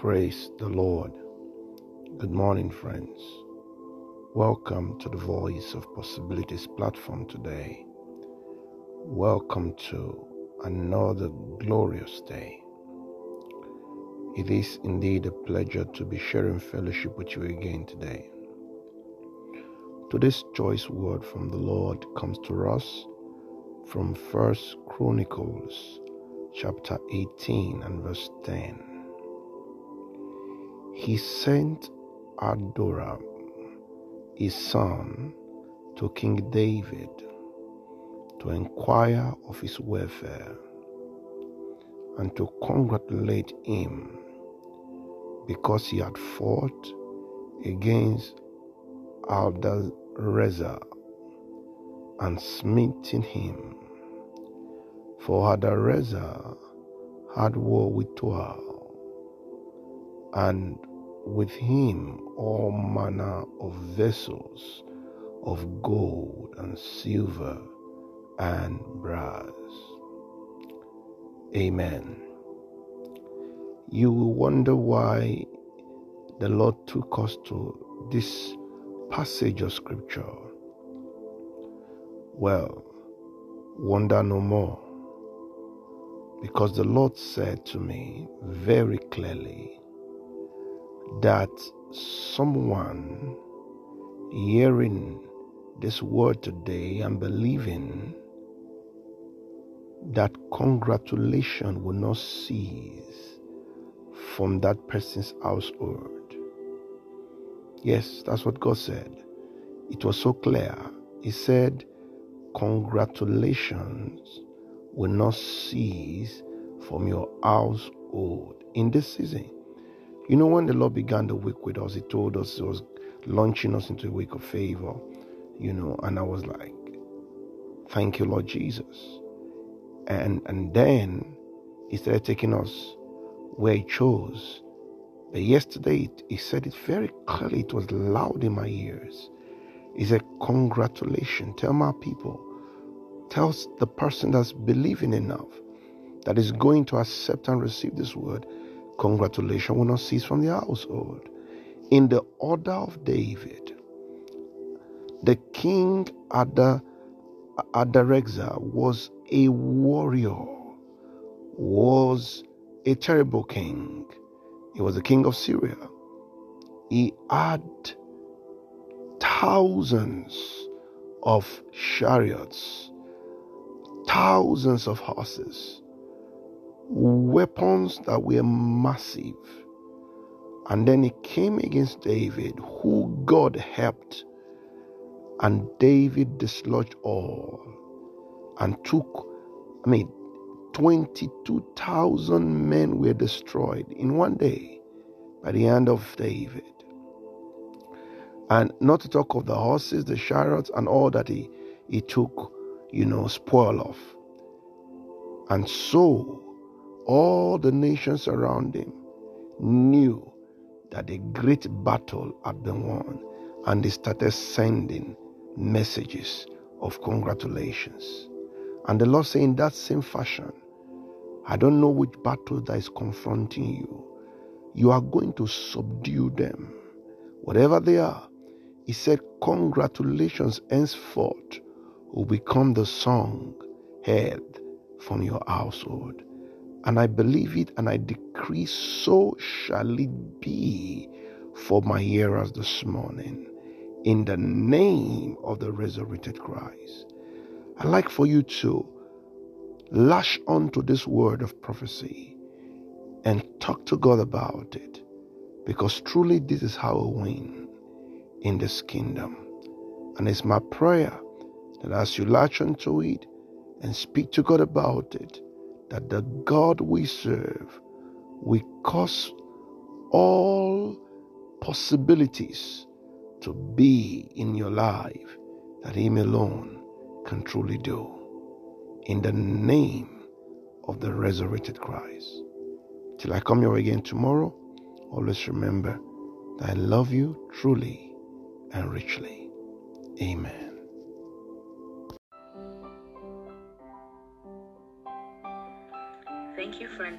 Praise the Lord. Good morning, friends. Welcome to the Voice of Possibilities platform today. Welcome to another glorious day. It is indeed a pleasure to be sharing fellowship with you again today. Today's choice word from the Lord comes to us from First Chronicles chapter 18 and verse 10. He sent Adoram, his son, to King David to inquire of his welfare and to congratulate him because he had fought against Hadarezer and smitten him. For Hadarezer had war with Toab, and with him all manner of vessels of gold and silver and brass. Amen. You will wonder why the Lord took us to this passage of scripture. Well, wonder no more. Because the Lord said to me very clearly that someone hearing this word today and believing that congratulation will not cease from that person's household. Yes, that's what God said. It was so clear. He said, Congratulations will not cease from your household in this season. You know, when the Lord began the week with us, He told us He was launching us into a week of favor, you know, and I was like, Thank you, Lord Jesus. And and then He started taking us where He chose. But yesterday He said it very clearly, it was loud in my ears. He said, Congratulations. Tell my people, tell the person that's believing enough that is going to accept and receive this word congratulation will not cease from the household. In the order of David, the king Adar, Hadarezer was a warrior, was a terrible king. He was the king of Syria. He had thousands of chariots, thousands of horses weapons that were massive. And then he came against David, who God helped. And David dislodged all and took, I mean, 22,000 men were destroyed in one day by the hand of David. And not to talk of the horses, the chariots, and all that he, he took, you know, spoil of. And so all the nations around him knew that a great battle had been won, and they started sending messages of congratulations. And the Lord said, in that same fashion, I don't know which battle that is confronting you. You are going to subdue them, whatever they are. He said, Congratulations henceforth will become the song heard from your household. And I believe it and I decree so shall it be for my hearers this morning. In the name of the resurrected Christ. I'd like for you to lash onto this word of prophecy and talk to God about it. Because truly, this is how we win in this kingdom. And it's my prayer that as you latch onto it and speak to God about it, that the God we serve will cause all possibilities to be in your life that Him alone can truly do. In the name of the resurrected Christ. Till I come here again tomorrow, always remember that I love you truly and richly. Amen.